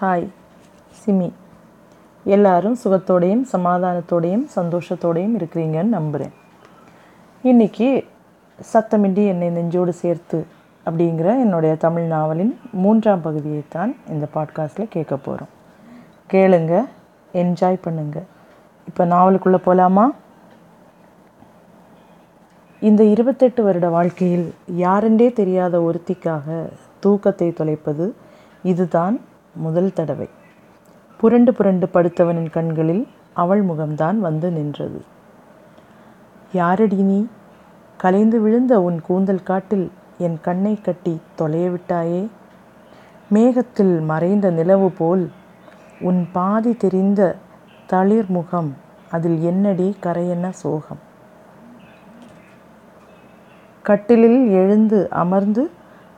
Hi SIMI. எல்லாரும் சுகத்தோடையும் சமாதானத்தோடையும் சந்தோஷத்தோடையும் இருக்கிறீங்கன்னு நம்புகிறேன் இன்றைக்கி சத்தமின்றி என்னை நெஞ்சோடு சேர்த்து அப்படிங்கிற என்னுடைய தமிழ் நாவலின் மூன்றாம் பகுதியை தான் இந்த பாட்காஸ்ட்டில் கேட்க போகிறோம் கேளுங்க என்ஜாய் பண்ணுங்க. இப்போ நாவலுக்குள்ளே போகலாமா இந்த இருபத்தெட்டு வருட வாழ்க்கையில் யாருண்டே தெரியாத ஒருத்திக்காக தூக்கத்தை தொலைப்பது இதுதான் முதல் தடவை. புரண்டு புரண்டு படுத்தவனின் கண்களில் அவள் முகம்தான் வந்து நின்றது. யாரடி நீ? கலைந்து விழுந்த உன் கூந்தல் காட்டில் என் கண்ணை கட்டி தொலைய விட்டாயே? மேகத்தில் மறைந்த நிலவு போல் உன் பாதி தெரிந்த தளிர் முகம் அதில் என்னடி கரையென்ன சோகம் கட்டிலில் எழுந்து அமர்ந்து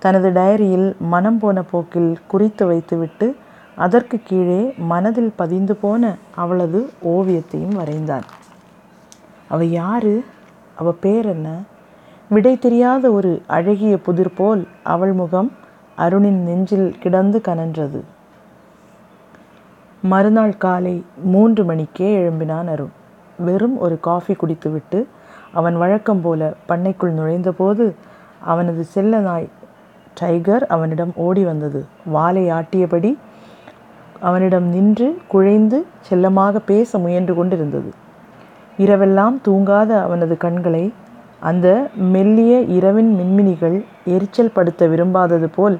தனது டைரியில் மனம் போன போக்கில் குறித்து வைத்துவிட்டு அதற்கு கீழே மனதில் பதிந்து போன அவளது ஓவியத்தையும் வரைந்தான். அவள் யாரு? அவள் பேர் என்ன? விடை தெரியாத ஒரு அழகிய புதிர் போல் அவள் முகம் அருணின் நெஞ்சில் கிடந்து கனன்றது. மறுநாள் காலை மூன்று மணிக்கே எழும்பினான் அருண். வெறும் ஒரு காஃபி குடித்துவிட்டு அவன் வழக்கம் போல பண்ணைக்குள் நுழைந்தபோது அவனது செல்ல நாய் டைகர் அவனிடம் ஓடி வந்தது. வாலை ஆட்டியபடி அவனிடம் நின்று குழைந்து செல்லமாக பேச முயன்று கொண்டிருந்தது. இரவெல்லாம் தூங்காத அவனது கண்களை அந்த மெல்லிய இரவின் மின்மினிகள் எரிச்சல் படுத்த விரும்பாதது போல்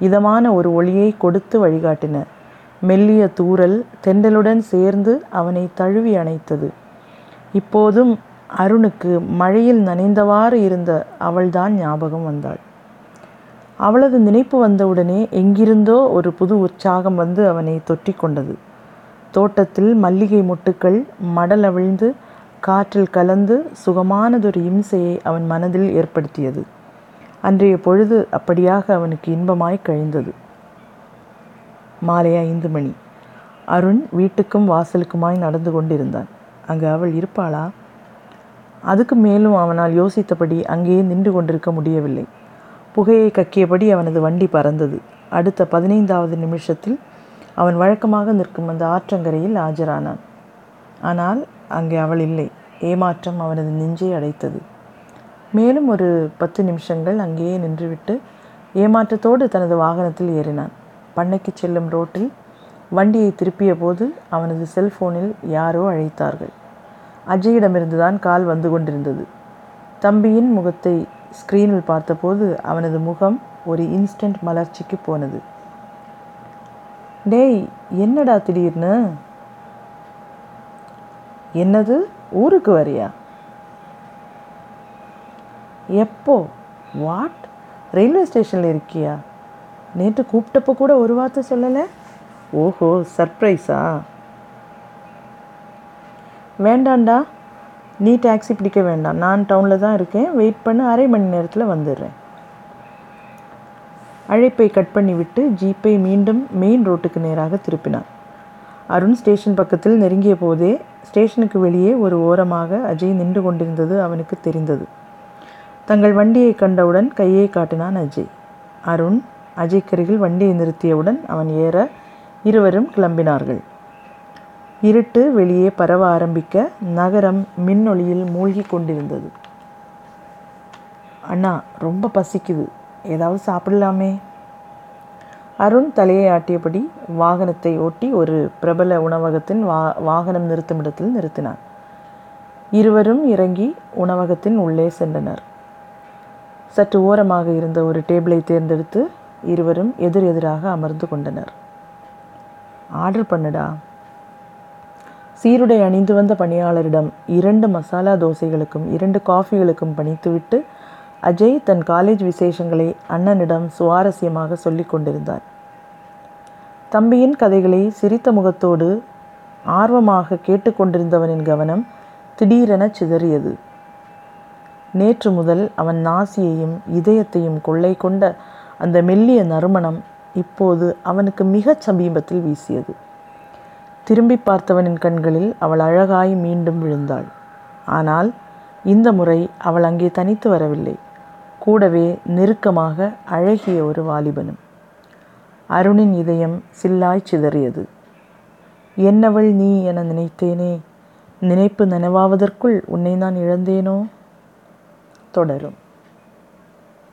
இதமான ஒரு ஒளியை கொடுத்து வழிகாட்டின. மெல்லிய தூரல் தெண்டலுடன் சேர்ந்து அவனை தழுவி அணைத்தது. இப்போதும் அருணுக்கு மழையில் நனைந்தவாறு இருந்த அவள்தான் ஞாபகம் வந்தாள். அவளது நினைப்பு வந்தவுடனே எங்கிருந்தோ ஒரு புது உற்சாகம் வந்து அவனை தொற்றி கொண்டது தோட்டத்தில் மல்லிகை மொட்டுக்கள் மடல் அவிழ்ந்து காற்றில் கலந்து சுகமானதொரு இம்சையை அவன் மனதில் ஏற்படுத்தியது. அன்றைய பொழுது அப்படியாக அவனுக்கு இன்பமாய் கழிந்தது. மாலை ஐந்து மணி. அருண் வீட்டுக்கும் வாசலுக்குமாய் நடந்து கொண்டிருந்தான். அங்கு அவள் இருப்பாளா? அதுக்கு மேலும் அவனால் யோசித்தபடி அங்கேயே நின்று கொண்டிருக்க முடியவில்லை. புகையை கக்கியபடி அவனது வண்டி பறந்தது. அடுத்த பதினைந்தாவது நிமிஷத்தில் அவன் வழக்கமாக நிற்கும் அந்த ஆற்றங்கரையில் ஆஜரானான். ஆனால் அங்கே அவள் இல்லை. ஏமாற்றம் அவனது நெஞ்சை அடைத்தது. மேலும் ஒரு பத்து நிமிஷங்கள் அங்கேயே நின்றுவிட்டு ஏமாற்றத்தோடு தனது வாகனத்தில் ஏறினான். பண்ணைக்கு செல்லும் ரோட்டில் வண்டியை திருப்பிய போது அவனது செல்போனில் யாரோ அழைத்தார்கள். அஜயிடமிருந்து தான் கால் வந்து கொண்டிருந்தது. தம்பியின் முகத்தை ஸ்க்ரீனில் பார்த்தபோது அவனது முகம் ஒரு இன்ஸ்டன்ட் மலர்ச்சிக்கு போனது. டேய் என்னடா திடீர்னு? என்னது? ஊருக்கு வரியா? எப்போ? வாட் ரயில்வே ஸ்டேஷனில் இருக்கியா? நேற்று கூப்பிட்டப்போ கூட ஒரு வார்த்தை சொல்லலை? ஓஹோ சர்ப்ரைஸா? வேண்டாண்டா. நீ டாக்ஸி பிடிக்க வேண்டாம். நான் டவுனில் தான் இருக்கேன். வெயிட் பண்ண அரை மணி நேரத்தில் வந்துடுறேன். அழைப்பை கட் பண்ணிவிட்டு ஜீப்பை மீண்டும் மெயின் ரோட்டுக்கு நேராக திருப்பினான். அருண் ஸ்டேஷன் பக்கத்தில் நெருங்கிய போதே ஸ்டேஷனுக்கு வெளியே ஒரு ஓரமாக அஜய் நின்று கொண்டிருந்தது அவனுக்கு தெரிந்தது. தங்கள் வண்டியை கண்டவுடன் கையை காட்டினான் அஜய். அருண் அஜய்க்கருகில் வண்டியை நிறுத்தியவுடன் அவன் ஏற இருவரும் கிளம்பினார்கள். இருட்டு வெளியே பரவ ஆரம்பிக்க நகரம் மின்னொளியில் மூழ்கி கொண்டிருந்தது. அண்ணா ரொம்ப பசிக்குது. ஏதாவது சாப்பிடலாமே? அருண் தலையை ஆட்டியபடி வாகனத்தை ஓட்டி ஒரு பிரபல உணவகத்தின் வா வாகனம் நிறுத்தும் இடத்தில் நிறுத்தினான். இருவரும் இறங்கி உணவகத்தின் உள்ளே சென்றனர். சற்று ஓரமாக இருந்த ஒரு டேபிளை தேர்ந்தெடுத்து இருவரும் எதிர் எதிராக அமர்ந்து கொண்டனர். ஆர்டர் பண்ணுடா. சீருடை அணிந்து வந்த பணியாளரிடம் இரண்டு மசாலா தோசைகளுக்கும் இரண்டு காஃபிகளுக்கும் பணித்துவிட்டு அஜய் தன் காலேஜ் விசேஷங்களை அண்ணனிடம் சுவாரஸ்யமாக சொல்லி கொண்டிருந்தார். தம்பியின் கதைகளை சிரித்த முகத்தோடு ஆர்வமாக கேட்டுக்கொண்டிருந்தவனின் கவனம் திடீரென சிதறியது. நேற்று முதல் அவன் நாசியையும் இதயத்தையும் கொள்ளை கொண்ட அந்த மெல்லிய நறுமணம் இப்போது அவனுக்கு மிகச் சமீபத்தில் வீசியது. திரும்பி பார்த்தவனின் கண்களில் அவள் அழகாய் மீண்டும் விழுந்தாள். ஆனால் இந்த முறை அவள் அங்கே தனித்து வரவில்லை. கூடவே நெருக்கமாக அழகிய ஒரு வாலிபனும். அருணின் இதயம் சில்லாய் சிதறியது. என்னவள் நீ என நினைத்தேனே? நினைப்பு நனவாவதற்குள் உன்னை நான் இழந்தேனோ? தொடரும்.